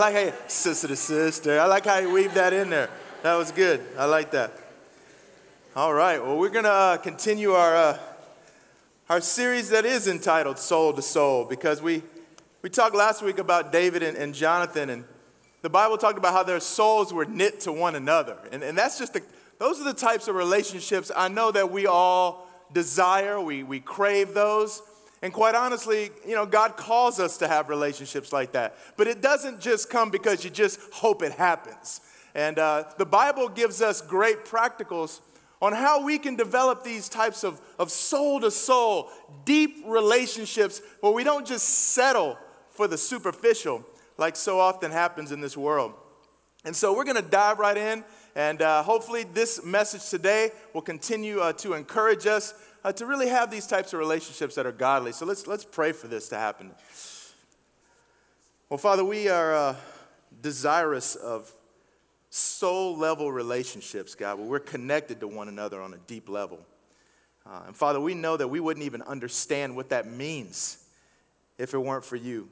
like how you, sister to sister. I like how you weave that in there. That was good. I like that. All right. Well, we're going to uh, continue our, uh, our series that is entitled Soul to Soul because we, we talked last week about David and, and Jonathan, and the Bible talked about how their souls were knit to one another. And, and that's just the, those are the types of relationships I know that we all desire, we, we crave those. And quite honestly, you know, God calls us to have relationships like that. But it doesn't just come because you just hope it happens. And uh, the Bible gives us great practicals on how we can develop these types of, of soul to soul, deep relationships where we don't just settle for the superficial like so often happens in this world. And so we're to dive right in, and uh, hopefully, this message today will continue uh, to encourage us uh, to really have these types of relationships that are godly. So let's, let's pray for this to happen. Well, Father, we are uh, desirous of soul level relationships, God, where we're connected to one another on a deep level. Uh, and Father, we know that we wouldn't even understand what that means if it weren't for you.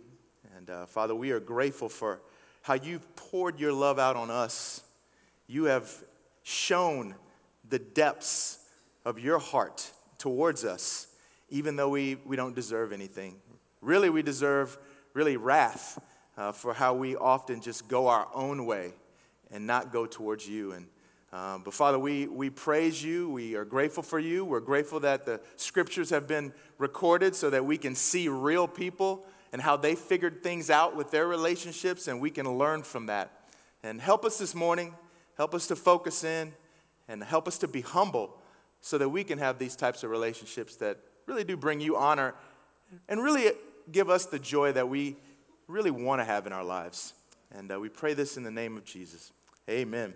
And uh, Father, we are grateful for how you've poured your love out on us. You have shown the depths of your heart towards us, even though we, we don't deserve anything. Really, we deserve really wrath uh, for how we often just go our own way and not go towards you. And uh, but Father, we, we praise you. We are grateful for you. We're grateful that the scriptures have been recorded so that we can see real people and how they figured things out with their relationships, and we can learn from that. And help us this morning, help us to focus in, and help us to be humble so that we can have these types of relationships that really do bring you honor and really give us the joy that we really want to have in our lives. And uh, we pray this in the name of Jesus. Amen.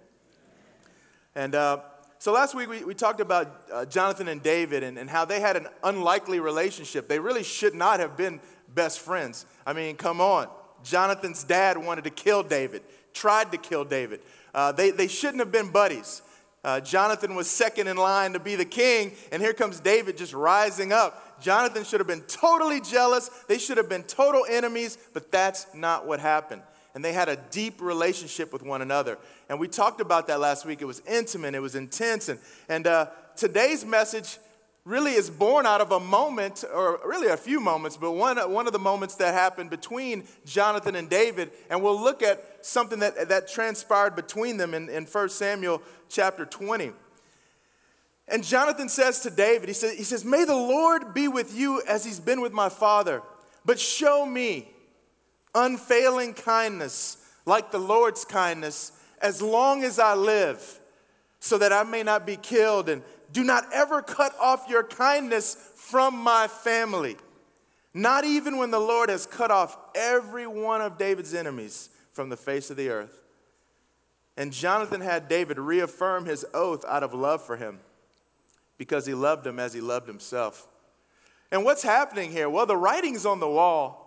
And uh, so last week we, we talked about uh, Jonathan and David and, and how they had an unlikely relationship. They really should not have been best friends. I mean, come on. Jonathan's dad wanted to kill David, tried to kill David. Uh, they, they shouldn't have been buddies. Uh, Jonathan was second in line to be the king, and here comes David just rising up. Jonathan should have been totally jealous. They should have been total enemies, but that's not what happened. And they had a deep relationship with one another. And we talked about that last week. It was intimate, it was intense. And, and uh, today's message really is born out of a moment, or really a few moments, but one, one of the moments that happened between Jonathan and David. And we'll look at something that, that transpired between them in, in 1 Samuel chapter 20. And Jonathan says to David, he says, he says, May the Lord be with you as he's been with my father, but show me unfailing kindness like the Lord's kindness as long as I live, so that I may not be killed and do not ever cut off your kindness from my family. Not even when the Lord has cut off every one of David's enemies from the face of the earth. And Jonathan had David reaffirm his oath out of love for him because he loved him as he loved himself. And what's happening here? Well, the writing's on the wall.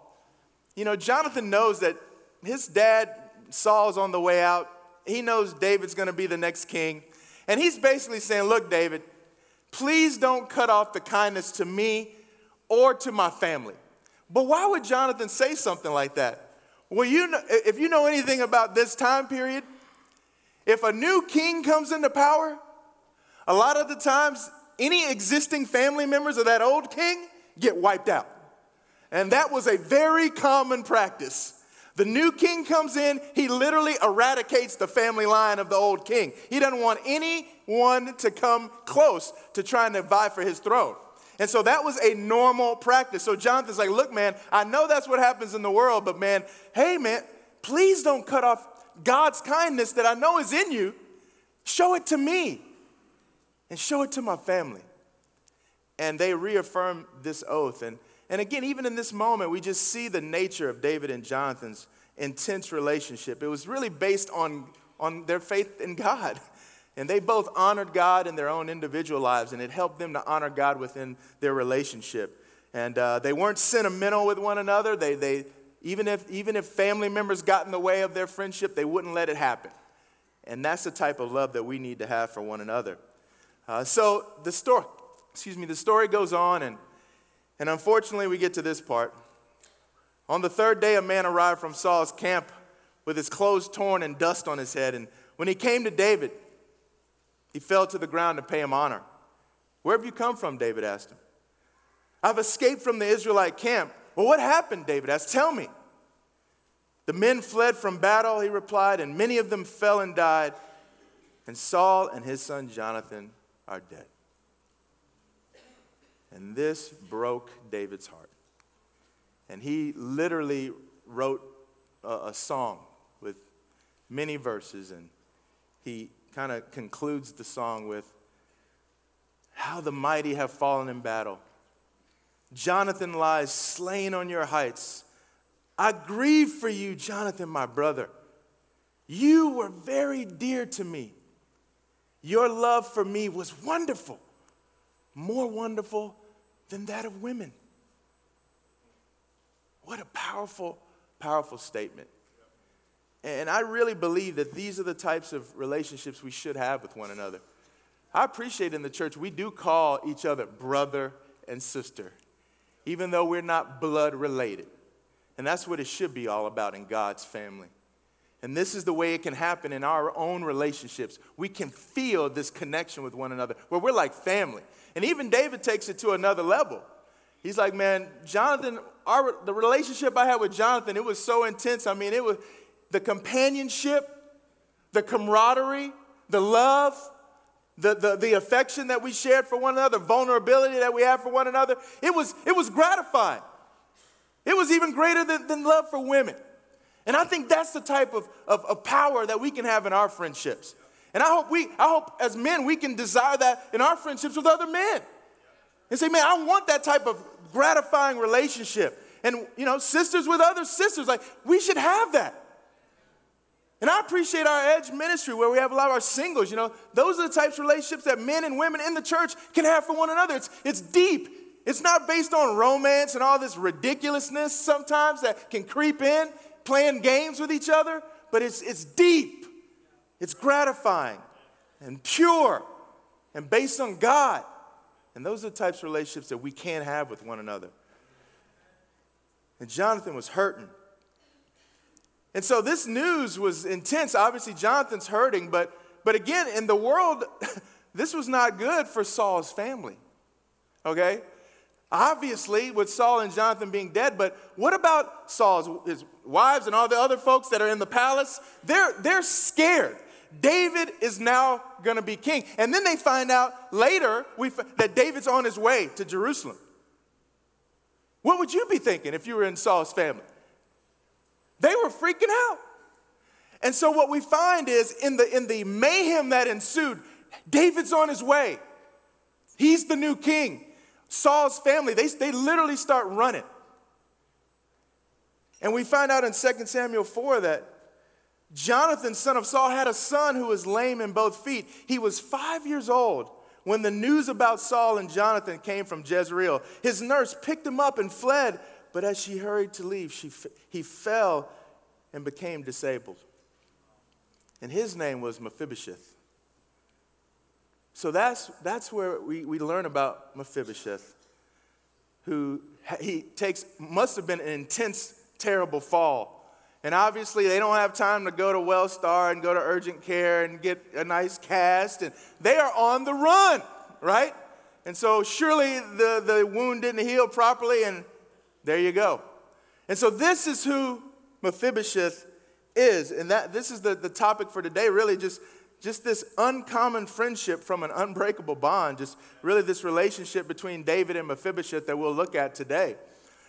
You know, Jonathan knows that his dad, Saul's on the way out. He knows David's going to be the next king. And he's basically saying, Look, David, Please don't cut off the kindness to me or to my family. But why would Jonathan say something like that? Well, you know, if you know anything about this time period, if a new king comes into power, a lot of the times any existing family members of that old king get wiped out. And that was a very common practice. The new king comes in, he literally eradicates the family line of the old king. He doesn't want anyone to come close to trying to vie for his throne. And so that was a normal practice. So Jonathan's like, look, man, I know that's what happens in the world, but man, hey, man, please don't cut off God's kindness that I know is in you. Show it to me and show it to my family. And they reaffirm this oath. And and again, even in this moment, we just see the nature of David and Jonathan's intense relationship. It was really based on, on their faith in God. And they both honored God in their own individual lives, and it helped them to honor God within their relationship. And uh, they weren't sentimental with one another. They, they, even, if, even if family members got in the way of their friendship, they wouldn't let it happen. And that's the type of love that we need to have for one another. Uh, so the story, excuse me, the story goes on, and and unfortunately, we get to this part. On the third day, a man arrived from Saul's camp with his clothes torn and dust on his head. And when he came to David, he fell to the ground to pay him honor. Where have you come from? David asked him. I've escaped from the Israelite camp. Well, what happened? David asked. Tell me. The men fled from battle, he replied, and many of them fell and died. And Saul and his son Jonathan are dead. And this broke David's heart. And he literally wrote a, a song with many verses, and he kind of concludes the song with How the mighty have fallen in battle. Jonathan lies slain on your heights. I grieve for you, Jonathan, my brother. You were very dear to me. Your love for me was wonderful, more wonderful than that of women. What a powerful, powerful statement. And I really believe that these are the types of relationships we should have with one another. I appreciate in the church, we do call each other brother and sister, even though we're not blood related. And that's what it should be all about in God's family. And this is the way it can happen in our own relationships. We can feel this connection with one another where we're like family. And even David takes it to another level. He's like, man, Jonathan, our, the relationship I had with Jonathan, it was so intense. I mean, it was the companionship, the camaraderie, the love, the, the, the affection that we shared for one another, vulnerability that we had for one another. It was, it was gratifying. It was even greater than, than love for women. And I think that's the type of, of, of power that we can have in our friendships. And I hope we, I hope as men we can desire that in our friendships with other men. And say, man, I want that type of gratifying relationship. And you know, sisters with other sisters, like we should have that. And I appreciate our edge ministry where we have a lot of our singles, you know, those are the types of relationships that men and women in the church can have for one another. It's, it's deep. It's not based on romance and all this ridiculousness sometimes that can creep in, playing games with each other, but it's, it's deep. It's gratifying and pure and based on God. And those are the types of relationships that we can have with one another. And Jonathan was hurting. And so this news was intense. Obviously, Jonathan's hurting, but, but again, in the world, this was not good for Saul's family. Okay? Obviously, with Saul and Jonathan being dead, but what about Saul's wives and all the other folks that are in the palace? They're, they're scared. David is now going to be king. And then they find out later that David's on his way to Jerusalem. What would you be thinking if you were in Saul's family? They were freaking out. And so what we find is in the, in the mayhem that ensued, David's on his way. He's the new king. Saul's family, they, they literally start running. And we find out in 2 Samuel 4 that Jonathan, son of Saul, had a son who was lame in both feet. He was five years old when the news about Saul and Jonathan came from Jezreel. His nurse picked him up and fled, but as she hurried to leave, she, he fell and became disabled. And his name was Mephibosheth. So that's, that's where we, we learn about Mephibosheth, who he takes, must have been an intense, terrible fall and obviously, they don't have time to go to Wellstar and go to urgent care and get a nice cast. And they are on the run, right? And so, surely the, the wound didn't heal properly, and there you go. And so, this is who Mephibosheth is. And that, this is the, the topic for today, really, just, just this uncommon friendship from an unbreakable bond, just really this relationship between David and Mephibosheth that we'll look at today.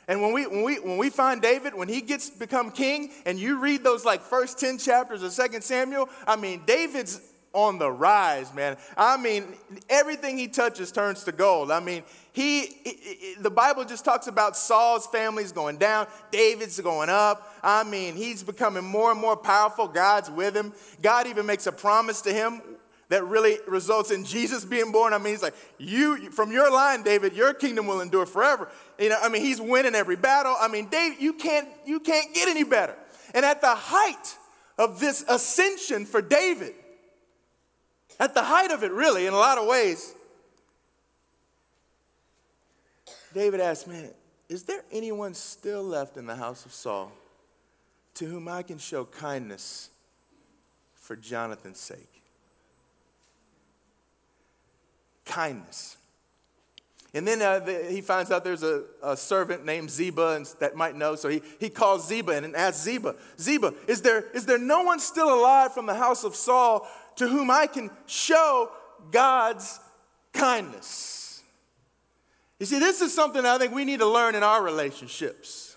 And when we, when we, when we find David, when he gets become king, and you read those like first 10 chapters of Second Samuel, I mean, David's on the rise, man. I mean, everything he touches turns to gold. I mean, he, the Bible just talks about Saul's family's going down, David's going up. I mean, he's becoming more and more powerful. God's with him. God even makes a promise to him that really results in Jesus being born. I mean, he's like, you from your line, David, your kingdom will endure forever. You know, I mean, he's winning every battle. I mean, David, you can't, you can't get any better. And at the height of this ascension for David, at the height of it, really, in a lot of ways, David asked, man, Is there anyone still left in the house of Saul to whom I can show kindness for Jonathan's sake? Kindness. And then uh, the, he finds out there's a, a servant named Ziba and, that might know. So he, he calls Ziba and asks Ziba, Ziba, is there, is there no one still alive from the house of Saul to whom I can show God's kindness? You see, this is something I think we need to learn in our relationships.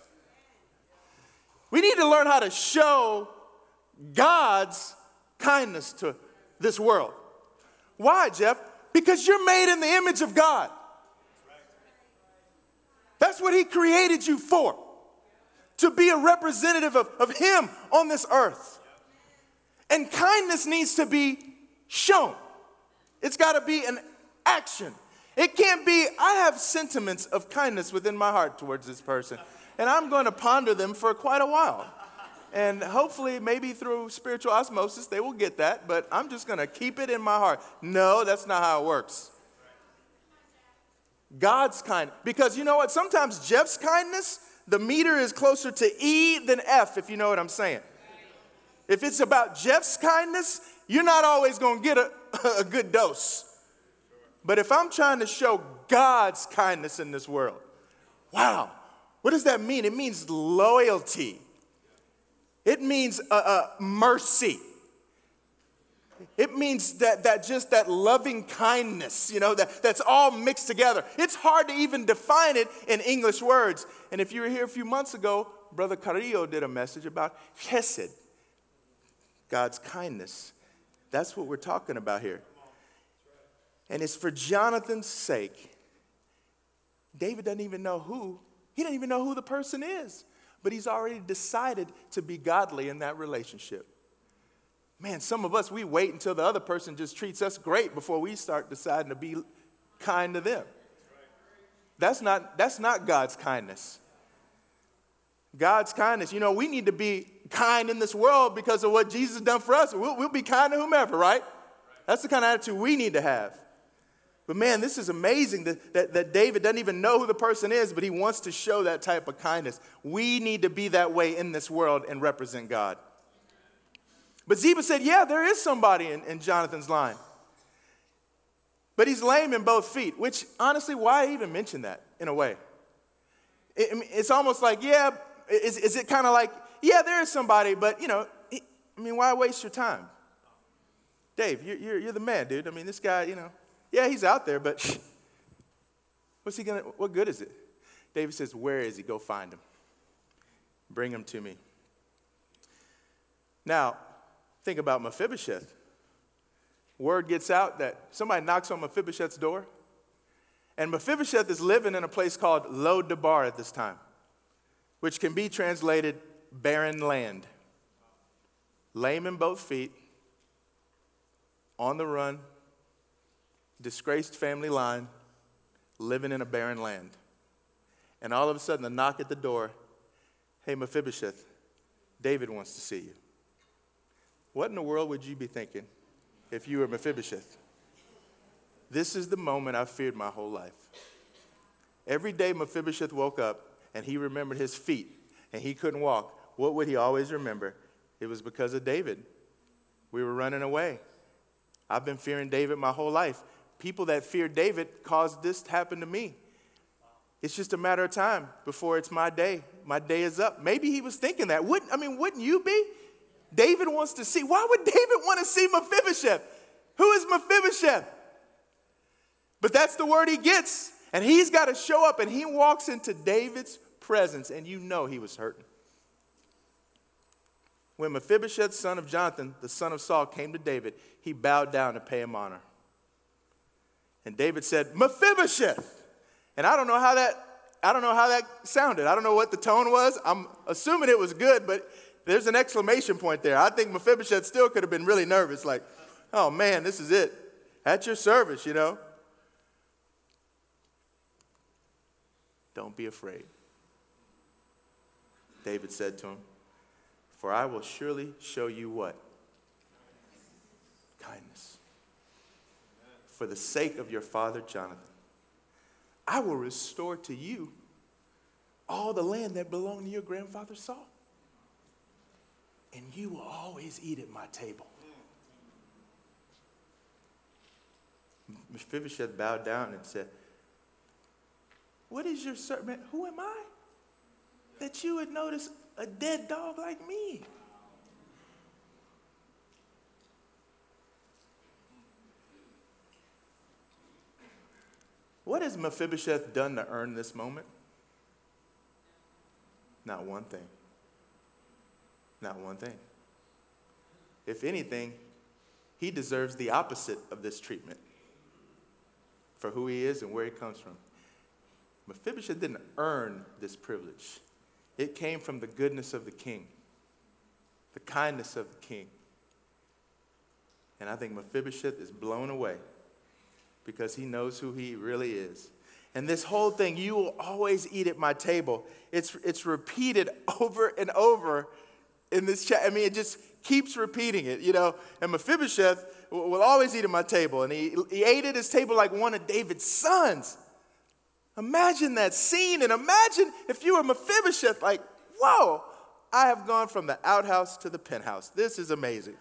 We need to learn how to show God's kindness to this world. Why, Jeff? Because you're made in the image of God. That's what He created you for to be a representative of, of Him on this earth. And kindness needs to be shown, it's got to be an action. It can't be, I have sentiments of kindness within my heart towards this person, and I'm going to ponder them for quite a while. And hopefully, maybe through spiritual osmosis, they will get that, but I'm just going to keep it in my heart. No, that's not how it works. God's kind. Because you know what? Sometimes Jeff's kindness, the meter is closer to E than F, if you know what I'm saying. If it's about Jeff's kindness, you're not always going to get a, a good dose. But if I'm trying to show God's kindness in this world, wow, what does that mean? It means loyalty, it means uh, uh, mercy. It means that, that just that loving kindness, you know, that, that's all mixed together. It's hard to even define it in English words. And if you were here a few months ago, Brother Carrillo did a message about chesed, God's kindness. That's what we're talking about here. And it's for Jonathan's sake. David doesn't even know who, he doesn't even know who the person is, but he's already decided to be godly in that relationship. Man, some of us, we wait until the other person just treats us great before we start deciding to be kind to them. That's not, that's not God's kindness. God's kindness, you know, we need to be kind in this world because of what Jesus has done for us. We'll, we'll be kind to whomever, right? That's the kind of attitude we need to have. But man, this is amazing that, that, that, David doesn't even know who the person is, but he wants to show that type of kindness. We need to be that way in this world and represent God. But Ziba said, Yeah, there is somebody in, in Jonathan's line. But he's lame in both feet, which honestly, why even mention that in a way? It, it's almost like, yeah, is, is it kind of like, yeah, there is somebody, but you know, I mean, why waste your time? Dave, you're, you're, you're the man, dude. I mean, this guy, you know, yeah, he's out there, but what's he gonna, what good is it? David says, Where is he? Go find him. Bring him to me. Now, Think about Mephibosheth. Word gets out that somebody knocks on Mephibosheth's door, and Mephibosheth is living in a place called Lo Debar at this time, which can be translated barren land. Lame in both feet, on the run, disgraced family line, living in a barren land. And all of a sudden, a knock at the door Hey, Mephibosheth, David wants to see you. What in the world would you be thinking if you were Mephibosheth? This is the moment I've feared my whole life. Every day Mephibosheth woke up and he remembered his feet and he couldn't walk. What would he always remember? It was because of David. We were running away. I've been fearing David my whole life. People that fear David caused this to happen to me. It's just a matter of time before it's my day. My day is up. Maybe he was thinking that. Wouldn't I mean, wouldn't you be? David wants to see. Why would David want to see Mephibosheth? Who is Mephibosheth? But that's the word he gets. And he's got to show up and he walks into David's presence, and you know he was hurting. When Mephibosheth, son of Jonathan, the son of Saul, came to David, he bowed down to pay him honor. And David said, Mephibosheth. And I don't know how that I don't know how that sounded. I don't know what the tone was. I'm assuming it was good, but there's an exclamation point there. I think Mephibosheth still could have been really nervous, like, oh man, this is it. At your service, you know. Don't be afraid. David said to him, For I will surely show you what? Kindness. For the sake of your father Jonathan, I will restore to you all the land that belonged to your grandfather Saul. And you will always eat at my table. Mephibosheth bowed down and said, What is your servant? Who am I? That you would notice a dead dog like me. What has Mephibosheth done to earn this moment? Not one thing. Not one thing. If anything, he deserves the opposite of this treatment for who he is and where he comes from. Mephibosheth didn't earn this privilege, it came from the goodness of the king, the kindness of the king. And I think Mephibosheth is blown away because he knows who he really is. And this whole thing, you will always eat at my table, it's, it's repeated over and over in this chat. I mean, it just keeps repeating it, you know. And Mephibosheth will always eat at my table. And he, he ate at his table like one of David's sons. Imagine that scene. And imagine if you were Mephibosheth, like, whoa, I have gone from the outhouse to the penthouse. This is amazing.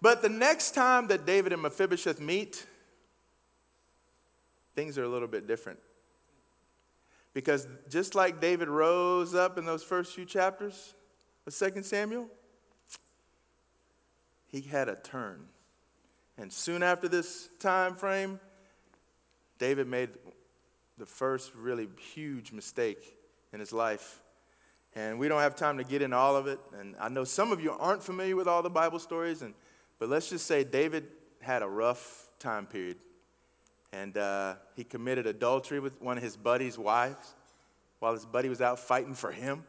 But the next time that David and Mephibosheth meet, things are a little bit different. Because just like David rose up in those first few chapters of 2 Samuel, he had a turn. And soon after this time frame, David made the first really huge mistake in his life. And we don't have time to get into all of it. And I know some of you aren't familiar with all the Bible stories, and but let's just say David had a rough time period. And uh, he committed adultery with one of his buddy's wives while his buddy was out fighting for him.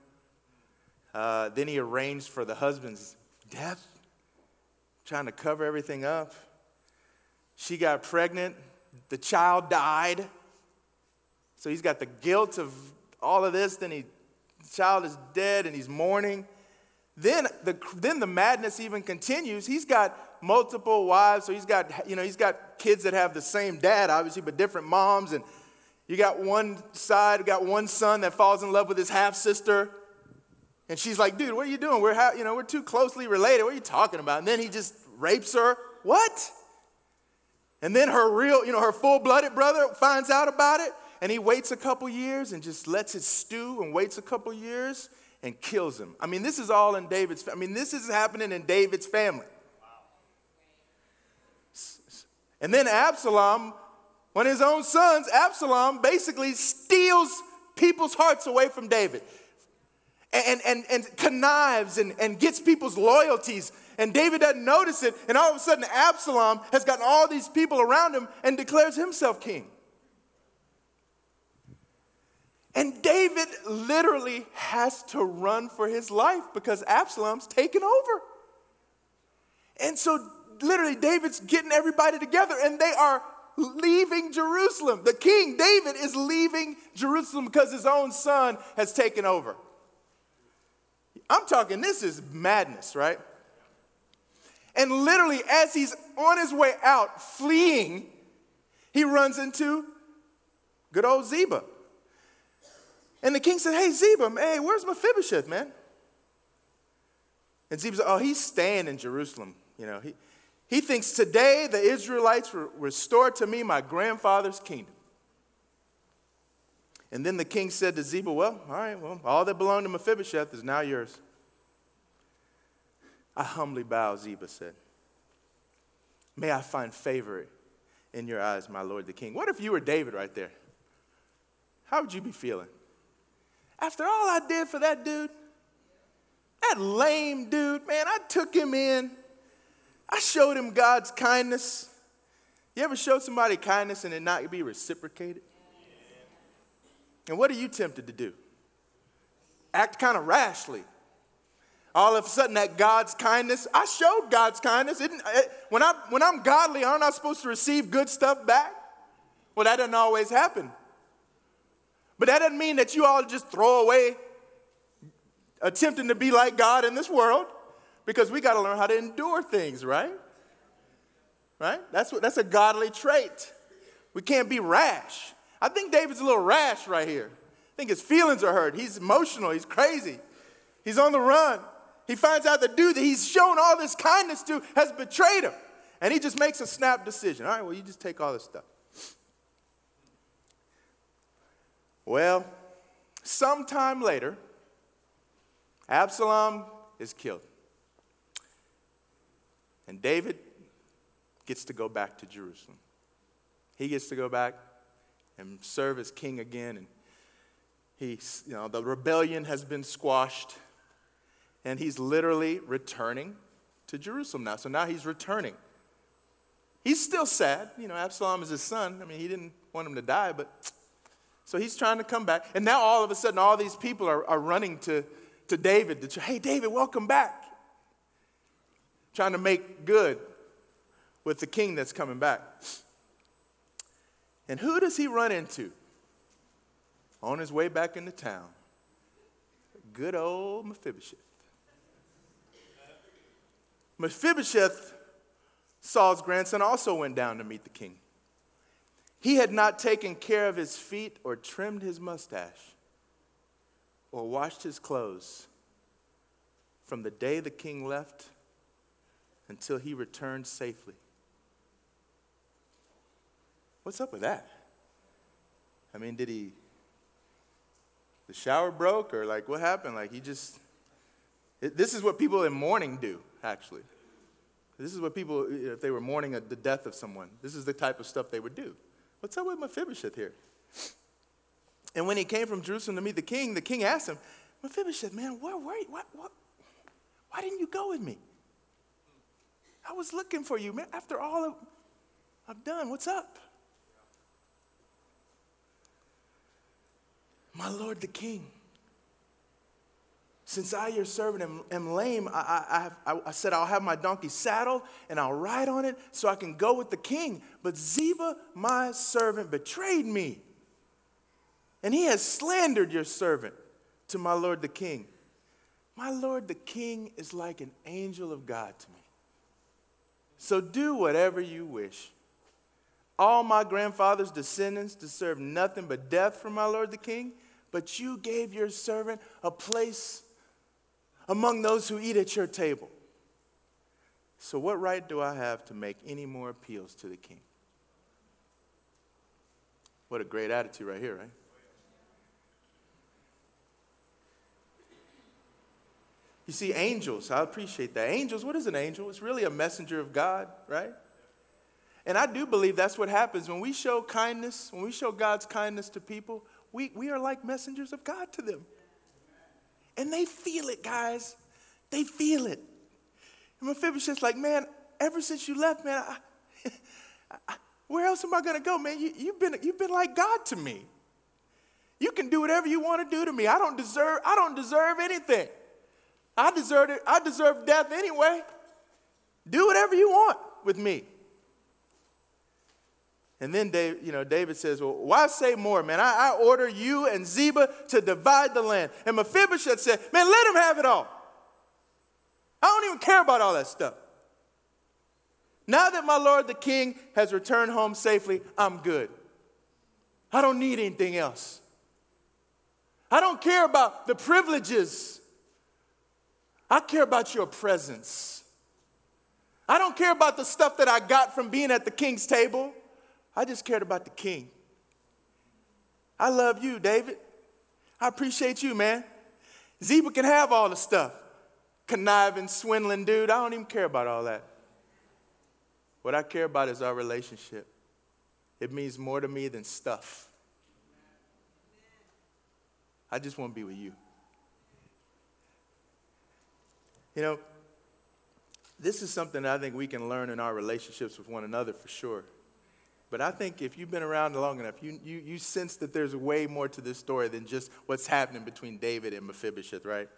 Uh, then he arranged for the husband's death, trying to cover everything up. She got pregnant, the child died. So he's got the guilt of all of this. Then he, the child is dead and he's mourning. Then the, then the madness even continues. He's got multiple wives, so he's got, you know, he's got kids that have the same dad, obviously, but different moms. And you got one side, got one son that falls in love with his half sister. And she's like, dude, what are you doing? We're, ha- you know, we're too closely related. What are you talking about? And then he just rapes her. What? And then her real, you know, her full blooded brother finds out about it. And he waits a couple years and just lets it stew and waits a couple years and kills him. I mean, this is all in David's. I mean, this is happening in David's family. And then Absalom, of his own sons, Absalom, basically steals people's hearts away from David and, and, and connives and, and gets people's loyalties. And David doesn't notice it. And all of a sudden, Absalom has gotten all these people around him and declares himself king. And David literally has to run for his life because Absalom's taken over. And so, literally, David's getting everybody together and they are leaving Jerusalem. The king, David, is leaving Jerusalem because his own son has taken over. I'm talking, this is madness, right? And literally, as he's on his way out, fleeing, he runs into good old Ziba. And the king said, Hey, Ziba, hey, where's Mephibosheth, man? And Ziba said, Oh, he's staying in Jerusalem. You know, he, he thinks today the Israelites will restore to me my grandfather's kingdom. And then the king said to Ziba, Well, all right, well, all that belonged to Mephibosheth is now yours. I humbly bow, Ziba said. May I find favor in your eyes, my lord the king. What if you were David right there? How would you be feeling? After all I did for that dude, that lame dude, man, I took him in. I showed him God's kindness. You ever show somebody kindness and it not be reciprocated? And what are you tempted to do? Act kind of rashly. All of a sudden, that God's kindness, I showed God's kindness. It, it, when, I, when I'm godly, aren't I supposed to receive good stuff back? Well, that doesn't always happen. But that doesn't mean that you all just throw away attempting to be like God in this world because we got to learn how to endure things, right? Right? That's, what, that's a godly trait. We can't be rash. I think David's a little rash right here. I think his feelings are hurt. He's emotional. He's crazy. He's on the run. He finds out the dude that he's shown all this kindness to has betrayed him. And he just makes a snap decision. All right, well, you just take all this stuff. Well, sometime later, Absalom is killed. And David gets to go back to Jerusalem. He gets to go back and serve as king again. And he's, you know, the rebellion has been squashed. And he's literally returning to Jerusalem now. So now he's returning. He's still sad. You know, Absalom is his son. I mean, he didn't want him to die, but so he's trying to come back. And now all of a sudden, all these people are, are running to, to David to, hey, David, welcome back. Trying to make good with the king that's coming back. And who does he run into on his way back into town? Good old Mephibosheth. Mephibosheth, Saul's grandson, also went down to meet the king. He had not taken care of his feet or trimmed his mustache or washed his clothes from the day the king left until he returned safely. What's up with that? I mean, did he, the shower broke or like what happened? Like he just, it, this is what people in mourning do, actually. This is what people, if they were mourning the death of someone, this is the type of stuff they would do. What's up with Mephibosheth here? And when he came from Jerusalem to meet the king, the king asked him, Mephibosheth, man, where were you? What, what, why didn't you go with me? I was looking for you, man. After all I've done, what's up? My Lord the King, since I, your servant, am, am lame, I, I, I, I, said I'll have my donkey saddled and I'll ride on it so I can go with the king. But Ziba, my servant, betrayed me. And he has slandered your servant to my Lord the king. My Lord the king is like an angel of God to me. So do whatever you wish. All my grandfather's descendants deserve nothing but death from my Lord the king but you gave your servant a place among those who eat at your table. So, what right do I have to make any more appeals to the king? What a great attitude right here, right? You see, angels, I appreciate that. Angels, what is an angel? It's really a messenger of God, right? And I do believe that's what happens when we show kindness, when we show God's kindness to people, we, we are like messengers of God to them. And they feel it, guys. They feel it. And Mephibosheth's like, man, ever since you left, man, I, I, where else am I going to go, man? You, you've, been, you've been like God to me. You can do whatever you want to do to me. I don't deserve, I don't deserve anything. I deserve it. I deserve death anyway. Do whatever you want with me. And then David, you know, David says, Well, why say more, man? I, I order you and Ziba to divide the land. And Mephibosheth said, Man, let him have it all. I don't even care about all that stuff. Now that my lord the king has returned home safely, I'm good. I don't need anything else. I don't care about the privileges. I care about your presence. I don't care about the stuff that I got from being at the king's table. I just cared about the king. I love you, David. I appreciate you, man. Ziba can have all the stuff. Conniving, swindling dude. I don't even care about all that. What I care about is our relationship. It means more to me than stuff. I just want to be with you. You know, this is something I think we can learn in our relationships with one another for sure. But I think if you've been around long enough, you, you, you sense that there's way more to this story than just what's happening between David and Mephibosheth, right?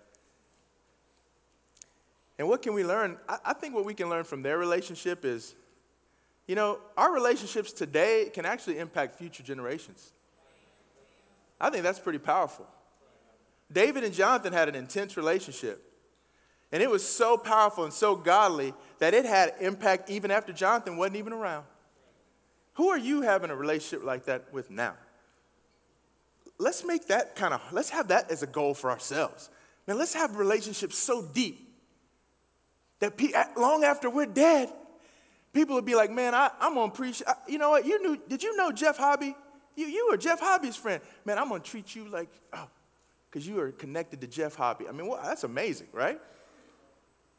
And what can we learn? I, I think what we can learn from their relationship is, you know, our relationships today can actually impact future generations. I think that's pretty powerful. David and Jonathan had an intense relationship. And it was so powerful and so godly that it had impact even after Jonathan wasn't even around. Who are you having a relationship like that with now? Let's make that kind of, let's have that as a goal for ourselves. Man, let's have relationships so deep that pe- long after we're dead, people will be like, man, I, am gonna preach. You know what? You knew, did you know Jeff Hobby? You, you were Jeff Hobby's friend. Man, I'm gonna treat you like, oh, because you are connected to Jeff Hobby. I mean, well, that's amazing, right?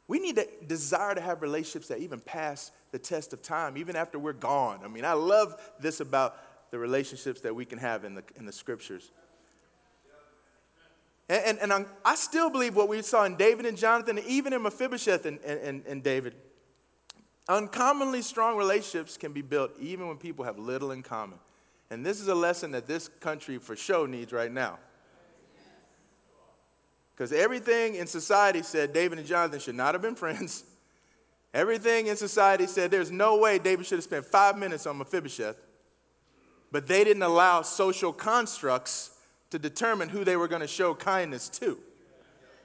We need to desire to have relationships that even pass the test of time, even after we're gone. I mean, I love this about the relationships that we can have in the, in the scriptures. And, and, and i still believe what we saw in David and Jonathan, even in Mephibosheth and, and, and David. Uncommonly strong relationships can be built even when people have little in common. And this is a lesson that this country for sure needs right now. Because everything in society said David and Jonathan should not have been friends. Everything in society said there's no way David should have spent five minutes on Mephibosheth. But they didn't allow social constructs to determine who they were going to show kindness to.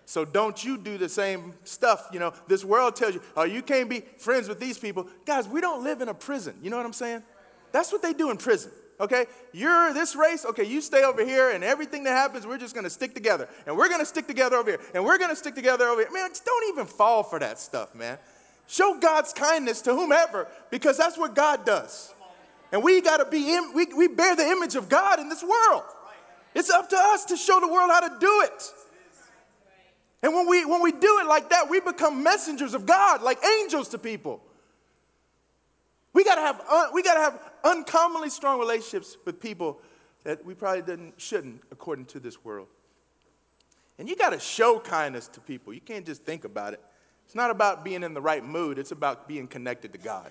So don't you do the same stuff. You know, this world tells you, oh, you can't be friends with these people. Guys, we don't live in a prison. You know what I'm saying? That's what they do in prison. Okay? You're this race, okay, you stay over here, and everything that happens, we're just gonna stick together. And we're gonna stick together over here, and we're gonna stick together over here. Man, don't even fall for that stuff, man. Show God's kindness to whomever, because that's what God does. And we gotta be, in, we, we bear the image of God in this world. It's up to us to show the world how to do it. And when we, when we do it like that, we become messengers of God, like angels to people. We gotta have, uh, we gotta have uncommonly strong relationships with people that we probably didn't, shouldn't according to this world. And you gotta show kindness to people. You can't just think about it. It's not about being in the right mood, it's about being connected to God.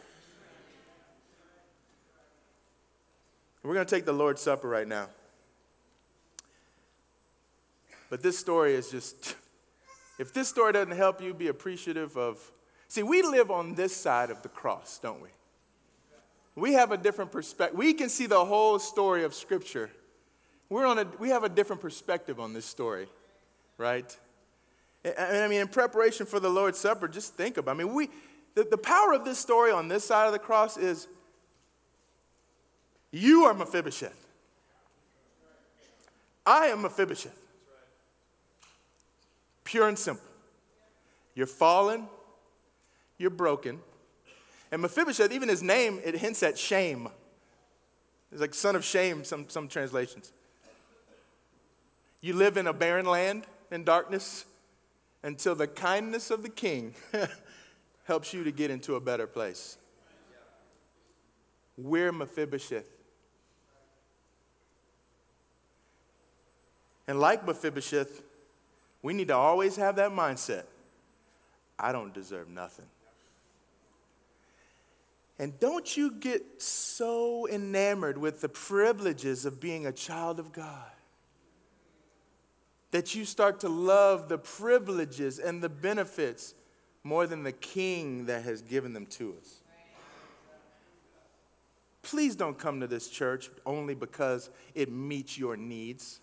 We're gonna take the Lord's Supper right now. But this story is just, if this story doesn't help you be appreciative of, see, we live on this side of the cross, don't we? We have a different perspective. We can see the whole story of Scripture. We're on a, we have a different perspective on this story, right? And I mean, in preparation for the Lord's Supper, just think about. it. I mean, we the, the power of this story on this side of the cross is you are Mephibosheth. I am Mephibosheth. Pure and simple. You're fallen, you're broken. And Mephibosheth, even his name, it hints at shame. It's like son of shame, some, some translations. You live in a barren land in darkness until the kindness of the king helps you to get into a better place. We're Mephibosheth. And like Mephibosheth, we need to always have that mindset I don't deserve nothing. And don't you get so enamored with the privileges of being a child of God that you start to love the privileges and the benefits more than the king that has given them to us. Please don't come to this church only because it meets your needs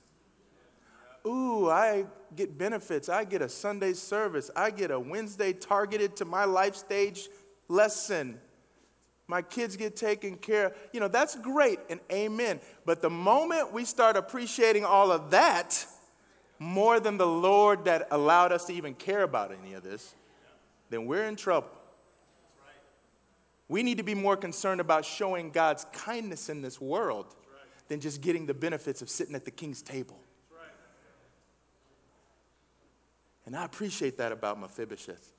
ooh, I get benefits. I get a Sunday service. I get a Wednesday targeted to my life stage lesson. My kids get taken care of. You know, that's great and amen. But the moment we start appreciating all of that more than the Lord that allowed us to even care about any of this, then we're in trouble. We need to be more concerned about showing God's kindness in this world than just getting the benefits of sitting at the king's table. And I appreciate that about Mephibosheth.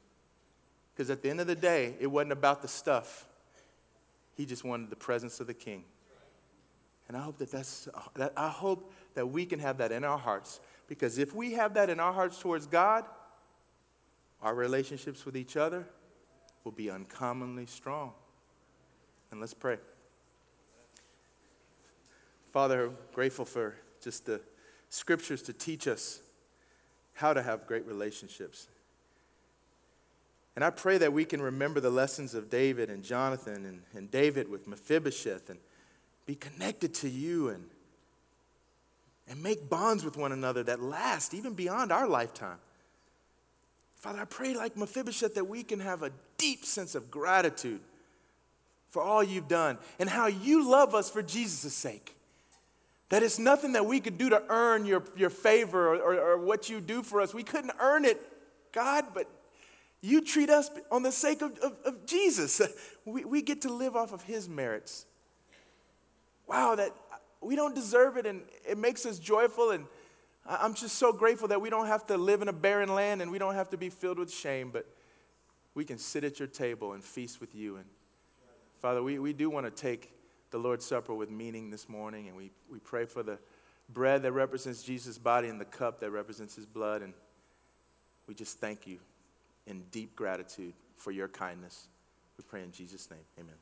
Because at the end of the day, it wasn't about the stuff. He just wanted the presence of the king. And I hope that that's, that I hope that we can have that in our hearts. Because if we have that in our hearts towards God, our relationships with each other will be uncommonly strong. And let's pray. Father, grateful for just the scriptures to teach us how to have great relationships. And I pray that we can remember the lessons of David and Jonathan and, and David with Mephibosheth and be connected to you and, and make bonds with one another that last even beyond our lifetime. Father, I pray like Mephibosheth that we can have a deep sense of gratitude for all you've done and how you love us for Jesus' sake. That it's nothing that we could do to earn your, your favor or, or, or what you do for us. We couldn't earn it, God, but you treat us on the sake of, of, of Jesus. We, we get to live off of his merits. Wow, that we don't deserve it and it makes us joyful. And I'm just so grateful that we don't have to live in a barren land and we don't have to be filled with shame, but we can sit at your table and feast with you. And Father, we, we do want to take the Lord's Supper with meaning this morning, and we, we pray for the bread that represents Jesus' body and the cup that represents his blood. And we just thank you in deep gratitude for your kindness. We pray in Jesus' name. Amen.